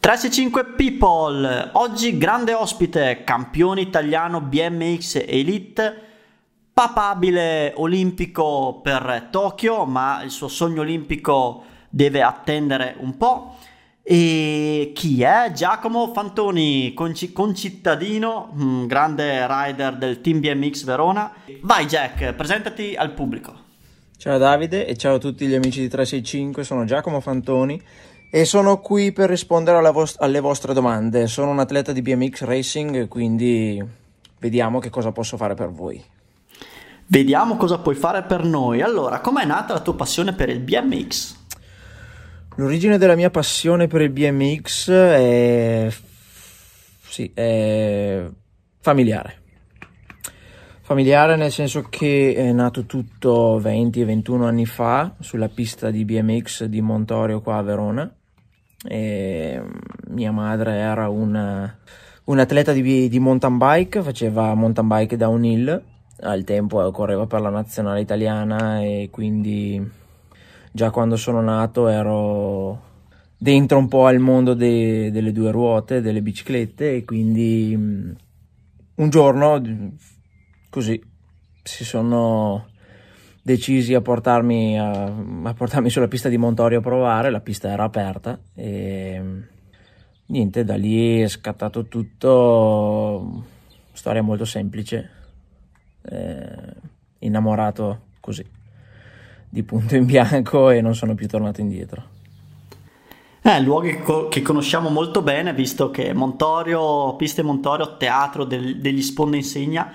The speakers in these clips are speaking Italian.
365 People, oggi grande ospite, campione italiano BMX Elite, papabile olimpico per Tokyo, ma il suo sogno olimpico deve attendere un po'. E chi è? Giacomo Fantoni, conci- concittadino, mm, grande rider del team BMX Verona. Vai Jack, presentati al pubblico. Ciao Davide e ciao a tutti gli amici di 365, sono Giacomo Fantoni e sono qui per rispondere vost- alle vostre domande. Sono un atleta di BMX Racing, quindi vediamo che cosa posso fare per voi. Vediamo cosa puoi fare per noi. Allora, com'è nata la tua passione per il BMX? L'origine della mia passione per il BMX è, sì, è familiare. Familiare nel senso che è nato tutto 20 e 21 anni fa sulla pista di BMX di Montorio qua a Verona e mia madre era una, un atleta di, di mountain bike, faceva mountain bike downhill, al tempo correva per la nazionale italiana e quindi già quando sono nato ero dentro un po' al mondo de, delle due ruote, delle biciclette e quindi un giorno così si sono decisi a portarmi, a, a portarmi sulla pista di Montorio a provare, la pista era aperta e niente, da lì è scattato tutto, storia molto semplice, eh, innamorato così, di punto in bianco e non sono più tornato indietro. Eh, luoghi che conosciamo molto bene, visto che Montorio, Piste Montorio, teatro del, degli Sponda Insegna,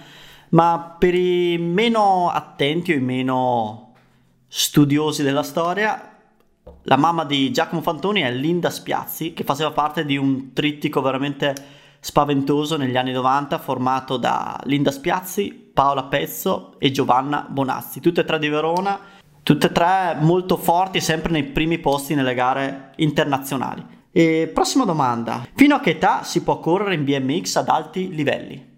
ma per i meno attenti o i meno studiosi della storia, la mamma di Giacomo Fantoni è Linda Spiazzi, che faceva parte di un trittico veramente spaventoso negli anni 90 formato da Linda Spiazzi, Paola Pezzo e Giovanna Bonazzi, tutte e tre di Verona, tutte e tre molto forti, sempre nei primi posti nelle gare internazionali. E prossima domanda, fino a che età si può correre in BMX ad alti livelli?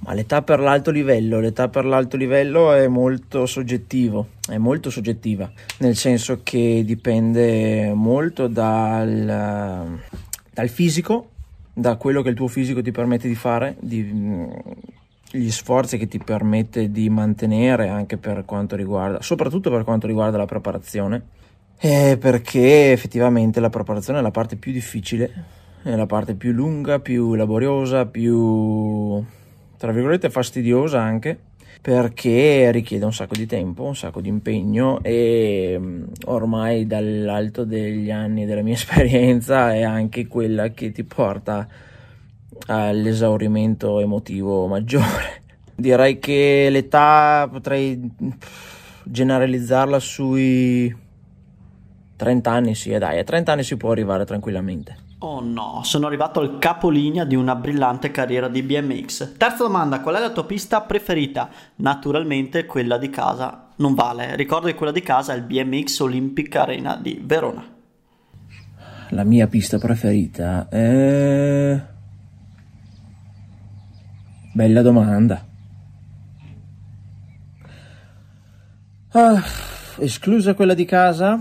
Ma l'età per l'alto livello, l'età per l'alto livello è molto soggettivo, è molto soggettiva, nel senso che dipende molto dal, dal fisico, da quello che il tuo fisico ti permette di fare, di, gli sforzi che ti permette di mantenere anche per quanto riguarda, soprattutto per quanto riguarda la preparazione, eh, perché effettivamente la preparazione è la parte più difficile, è la parte più lunga, più laboriosa, più tra virgolette fastidiosa anche perché richiede un sacco di tempo, un sacco di impegno e mm, ormai dall'alto degli anni della mia esperienza è anche quella che ti porta all'esaurimento emotivo maggiore. Direi che l'età potrei generalizzarla sui 30 anni, sì, dai, a 30 anni si può arrivare tranquillamente. Oh no, sono arrivato al capolinea di una brillante carriera di BMX. Terza domanda, qual è la tua pista preferita? Naturalmente quella di casa non vale. Ricordo che quella di casa è il BMX Olympic Arena di Verona. La mia pista preferita è... Bella domanda. Ah, esclusa quella di casa?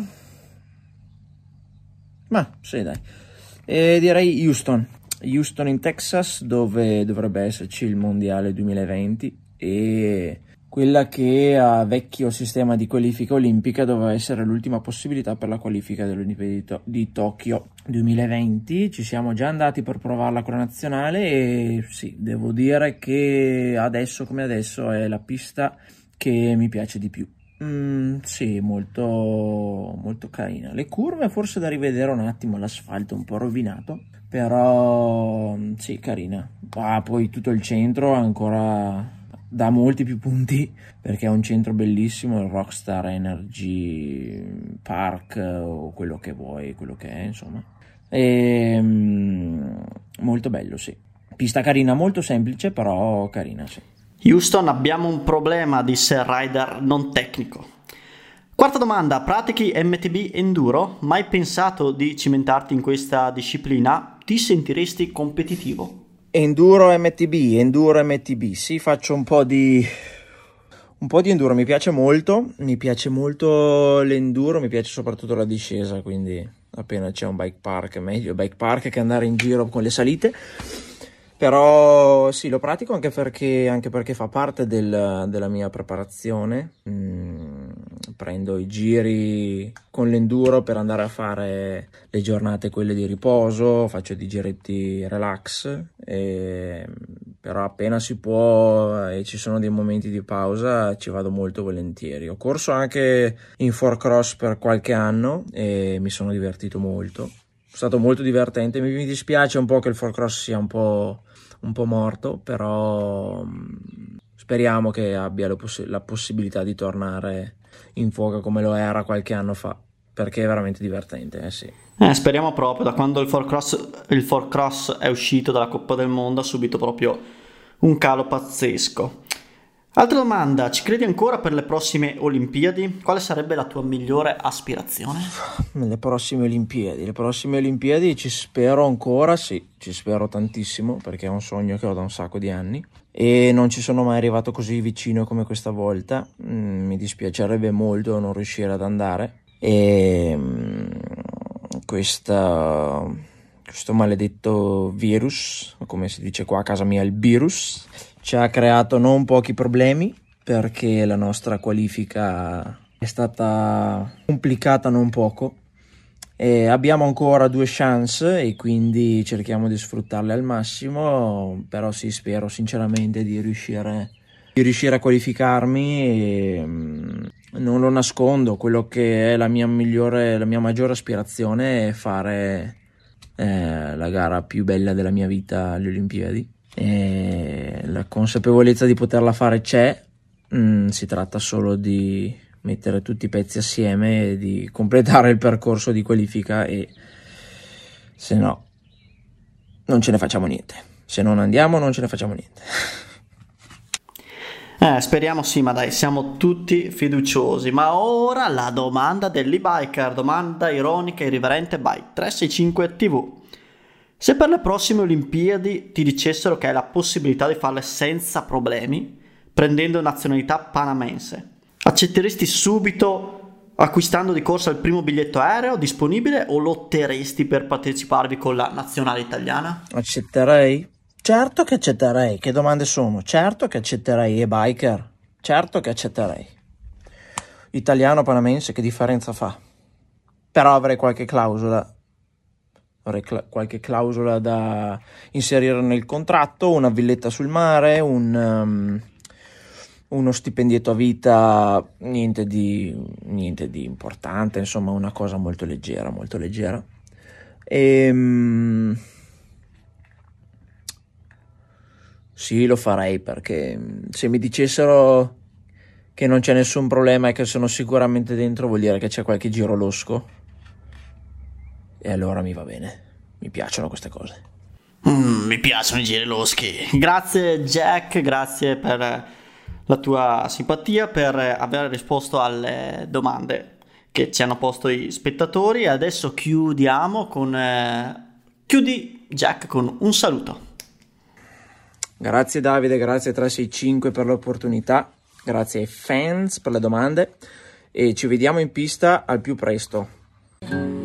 Ma sì, dai. E direi Houston, Houston in Texas dove dovrebbe esserci il mondiale 2020 e quella che a vecchio sistema di qualifica olimpica doveva essere l'ultima possibilità per la qualifica dell'Olimpiadi di, Tokyo 2020. Ci siamo già andati per provarla con la nazionale e sì, devo dire che adesso come adesso è la pista che mi piace di più. Mm, sì, molto, molto carina. Le curve forse da rivedere un attimo, l'asfalto un po' rovinato, però mm, sì, carina. Ah, poi tutto il centro ancora da molti più punti perché è un centro bellissimo, il Rockstar Energy Park o quello che vuoi, quello che è, insomma. E, mm, molto bello, sì. Pista carina, molto semplice, però carina, sì. Houston abbiamo un problema, disse il rider non tecnico. Quarta domanda, pratichi MTB Enduro? Mai pensato di cimentarti in questa disciplina? Ti sentiresti competitivo? Enduro MTB, Enduro MTB, sì, faccio un po' di un po' di enduro, mi piace molto, mi piace molto l'enduro, mi piace soprattutto la discesa, quindi appena c'è un bike park, meglio bike park che andare in giro con le salite. Però sì, lo pratico anche perché, anche perché fa parte del, della mia preparazione. Mm, prendo i giri con l'enduro per andare a fare le giornate quelle di riposo, faccio dei giretti relax, e, però appena si può e ci sono dei momenti di pausa ci vado molto volentieri. Ho corso anche in four cross per qualche anno e mi sono divertito molto. Stato molto divertente, mi, dispiace un po' che il four cross sia un po' un po' morto, però mm, speriamo che abbia la possibilità di tornare in fuoco come lo era qualche anno fa, perché è veramente divertente, eh sì. Eh, speriamo proprio, da quando il Cross, il Cross è uscito dalla Coppa del Mondo ha subito proprio un calo pazzesco. Altra domanda, ci credi ancora per le prossime Olimpiadi? Quale sarebbe la tua migliore aspirazione? Le prossime Olimpiadi, le prossime Olimpiadi ci spero ancora, sì, ci spero tantissimo perché è un sogno che ho da un sacco di anni e non ci sono mai arrivato così vicino come questa volta. Mm, mi dispiacerebbe molto non riuscire ad andare e mm, questa, questo maledetto virus, come si dice qua a casa mia, il virus ci ha creato non pochi problemi perché la nostra qualifica è stata complicata non poco. E abbiamo ancora due chance e quindi cerchiamo di sfruttarle al massimo, però sì, spero sinceramente di riuscire, di riuscire a qualificarmi e mm, non lo nascondo, quello che è la mia migliore, la mia maggiore aspirazione è fare eh, la gara più bella della mia vita alle Olimpiadi e consapevolezza di poterla fare c'è, mm, si tratta solo di mettere tutti i pezzi assieme e di completare il percorso di qualifica e se no non ce ne facciamo niente. Se non andiamo non ce ne facciamo niente. Eh, speriamo sì, ma dai, siamo tutti fiduciosi. Ma ora la domanda dell'e-biker, domanda ironica e irriverente by 365 TV. Se per le prossime Olimpiadi ti dicessero che hai la possibilità di farle senza problemi, prendendo nazionalità panamense, accetteresti subito acquistando di corsa il primo biglietto aereo disponibile o lotteresti per parteciparvi con la nazionale italiana? Accetterei? Certo che accetterei. Che domande sono? Certo che accetterei. E biker? Certo che accetterei. Italiano panamense, che differenza fa? Però avrei qualche clausola qualche clausola da inserire nel contratto, una villetta sul mare, un, um, uno stipendietto a vita, niente di, niente di, importante, insomma una cosa molto leggera, molto leggera. E, um, sì, lo farei perché se mi dicessero che non c'è nessun problema e che sono sicuramente dentro vuol dire che c'è qualche giro losco e allora mi va bene. Mi piacciono queste cose. Mm, mi piacciono i giri loschi. Grazie Jack, grazie per la tua simpatia, per aver risposto alle domande che ci hanno posto i spettatori. Adesso chiudiamo con... Eh, chiudi Jack con un saluto. Grazie Davide, grazie 365 per l'opportunità, grazie ai fans per le domande e ci vediamo in pista al più presto.